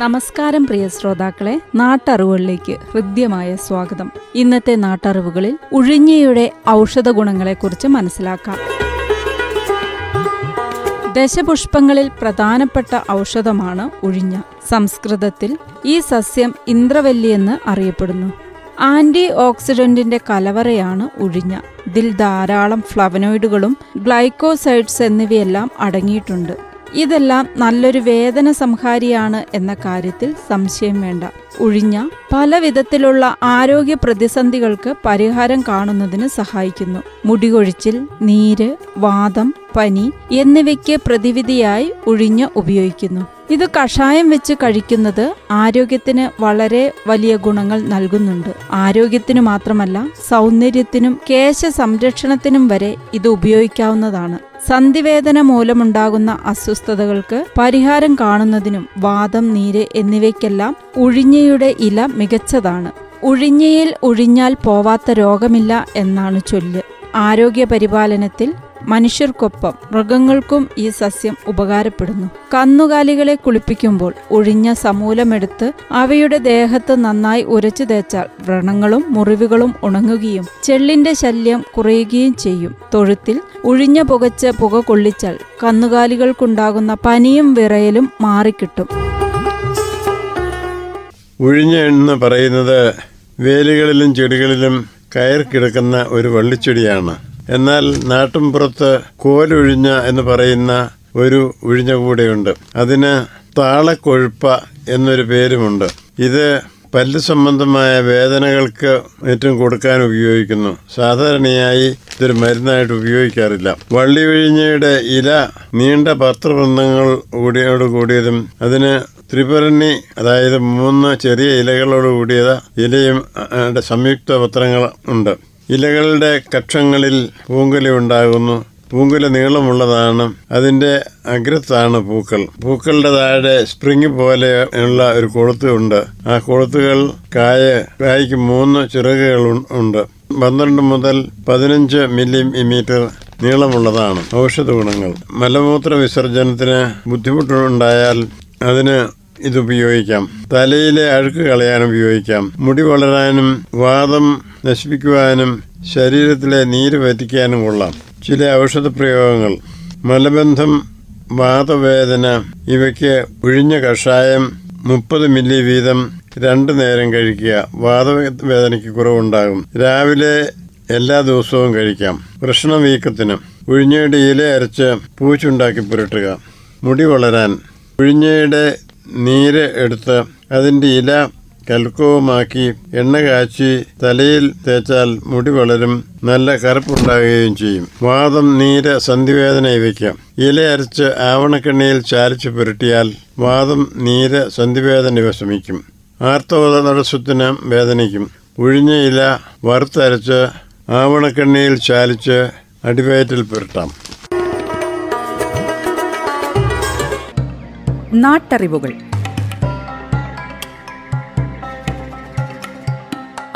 നമസ്കാരം പ്രിയ ശ്രോതാക്കളെ നാട്ടറിവുകളിലേക്ക് ഹൃദ്യമായ സ്വാഗതം. ഇന്നത്തെ നാട്ടറിവുകളിൽ ഉഴിഞ്ഞയുടെ ഔഷധ ഗുണങ്ങളെക്കുറിച്ച് മനസ്സിലാക്കാം. ദശപുഷ്പങ്ങളിൽ പ്രധാനപ്പെട്ട ഔഷധമാണ് ഉഴിഞ്ഞ. സംസ്കൃതത്തിൽ ഈ സസ്യം ഇന്ദ്രവല്ലി എന്ന് അറിയപ്പെടുന്നു. ആന്റി ഓക്സിഡന്റിന്റെ കലവറയാണ് ഉഴിഞ്ഞ. ഇതിൽ ധാരാളം ഫ്ലവനോയിഡുകളും ഗ്ലൈക്കോസൈഡ്സ് എന്നിവയെല്ലാം അടങ്ങിയിട്ടുണ്ട്. ഇതെല്ലാം നല്ലൊരു വേദന സംഹാരിയാണ് എന്ന കാര്യത്തിൽ സംശയം വേണ്ട. ഉഴിഞ്ഞ പല വിധത്തിലുള്ള ആരോഗ്യ പ്രതിസന്ധികൾക്ക് പരിഹാരം കാണുന്നതിന് സഹായിക്കുന്നു. മുടികൊഴിച്ചിൽ നീര് വാദം പനി എന്നിവയ്ക്ക് പ്രതിവിധിയായി ഉഴിഞ്ഞ ഉപയോഗിക്കുന്നു. ഇത് കഷായം വെച്ച് കഴിക്കുന്നത് ആരോഗ്യത്തിന് വളരെ വലിയ ഗുണങ്ങൾ നൽകുന്നുണ്ട്. ആരോഗ്യത്തിനു മാത്രമല്ല സൗന്ദര്യത്തിനും കേശ സംരക്ഷണത്തിനും വരെ ഇത് ഉപയോഗിക്കാവുന്നതാണ്. സന്ധിവേദന മൂലമുണ്ടാകുന്ന അസ്വസ്ഥതകൾക്ക് പരിഹാരം കാണുന്നതിനും വാദം നീര് എന്നിവയ്ക്കെല്ലാം ഉഴിഞ്ഞയുടെ ഇല മികച്ചതാണ്. ഉഴിഞ്ഞയിൽ ഉഴിഞ്ഞാൽ പോവാത്ത രോഗമില്ല എന്നാണ് ചൊല്ല്. ആരോഗ്യ പരിപാലനത്തിൽ മനുഷ്യർക്കൊപ്പം മൃഗങ്ങൾക്കും ഈ സസ്യം ഉപകാരപ്പെടുന്നു. കന്നുകാലികളെ കുളിപ്പിക്കുമ്പോൾ ഒഴിഞ്ഞ സമൂലമെടുത്ത് അവയുടെ ദേഹത്ത് നന്നായി ഉരച്ചു തേച്ചാൽ വ്രണങ്ങളും മുറിവുകളും ഉണങ്ങുകയും ചെള്ളിന്റെ ശല്യം കുറയുകയും ചെയ്യും. തൊഴുത്തിൽ ഒഴിഞ്ഞ പുകച്ച് പുക കൊള്ളിച്ചാൽ കന്നുകാലികൾക്കുണ്ടാകുന്ന പനിയും വിറയലും മാറിക്കിട്ടും. ഉഴിഞ്ഞ എന്ന് പറയുന്നത് വേലുകളിലും ചെടികളിലും കയർ കിടക്കുന്ന ഒരു വള്ളിച്ചെടിയാണ്. എന്നാൽ നാട്ടിൻപുറത്ത് കോലൊഴിഞ്ഞ എന്ന് പറയുന്ന ഒരു ഒഴിഞ്ഞ കൂടെയുണ്ട്. അതിന് താളക്കൊഴുപ്പ എന്നൊരു പേരുമുണ്ട്. ഇത് പല്ല് സംബന്ധമായ വേദനകൾക്ക് ഏറ്റവും കൊടുക്കാൻ ഉപയോഗിക്കുന്നു. സാധാരണയായി ഇതൊരു മരുന്നായിട്ട് ഉപയോഗിക്കാറില്ല. വള്ളി ഒഴിഞ്ഞയുടെ ഇല നീണ്ട പത്രവൃന്ദങ്ങൾ കൂടിയോട് കൂടിയതും അതിന് ത്രിപുരണി അതായത് മൂന്ന് ചെറിയ ഇലകളോട് കൂടിയത് ഇലയും സംയുക്ത പത്രങ്ങൾ ഉണ്ട്. ഇലകളുടെ കക്ഷങ്ങളിൽ പൂങ്കുല ഉണ്ടാകുന്നു. പൂങ്കുല നീളമുള്ളതാണ്. അതിന്റെ അഗ്രത്താണ് പൂക്കൾ. പൂക്കളുടെ താഴെ സ്പ്രിങ് പോലെ ഉള്ള ഒരു കൊളുത്തുണ്ട് ആ കൊളുത്തുകൾ കായ കായ്ക്ക് മൂന്ന് ചിറകുകൾ ഉണ്ട്. പന്ത്രണ്ട് മുതൽ പതിനഞ്ച് മില്ലിമീറ്റർ നീളമുള്ളതാണ്. ഔഷധ ഗുണങ്ങൾ മലമൂത്ര വിസർജനത്തിന് ബുദ്ധിമുട്ടുണ്ടായാൽ അതിന് ഇത് ഉപയോഗിക്കാം തലയിലെ അഴുക്ക് കളയാൻ ഉപയോഗിക്കാം. മുടി വളരാനും വാദം നശിപ്പിക്കുവാനും ശരീരത്തിലെ നീര് വറ്റിക്കാനും കൊള്ളാം ചില ഔഷധ പ്രയോഗങ്ങൾ മലബന്ധം വാതവേദന ഇവയ്ക്ക് ഒഴിഞ്ഞ കഷായം മുപ്പത് മില്ലി വീതം രണ്ടു നേരം കഴിക്കുക. വാതവേദനയ്ക്ക് കുറവുണ്ടാകും. രാവിലെ എല്ലാ ദിവസവും കഴിക്കാം. വൃഷണവീക്കത്തിന് ഉഴിഞ്ഞയുടെ ഇല അരച്ച് പൂച്ചുണ്ടാക്കി പുരട്ടുക. മുടി വളരാൻ. ഉഴിഞ്ഞയുടെ നീര് എടുത്ത് അതിന്റെ ഇല കൽക്കവുമാക്കി എണ്ണ കാച്ചി തലയിൽ തേച്ചാൽ മുടി വളരും നല്ല കറുപ്പുണ്ടാകുകയും ചെയ്യും. വാദം നീര സന്ധിവേദന ഇവയ്ക്കാം. ഇല അരച്ച് ആവണക്കെണ്ണയിൽ ചാലിച്ച് പുരട്ടിയാൽ വാദം നീര സന്ധിവേദന വിഷമിക്കും ആർത്തവത നടസ്വത്തിന് വേദനിക്കും. ഉഴിഞ്ഞ ഇല വറുത്തരച്ച് ആവണക്കെണ്ണയിൽ ചാലിച്ച് അടിവയറ്റിൽ പുരട്ടാം. നാട്ടറിവുകൾ.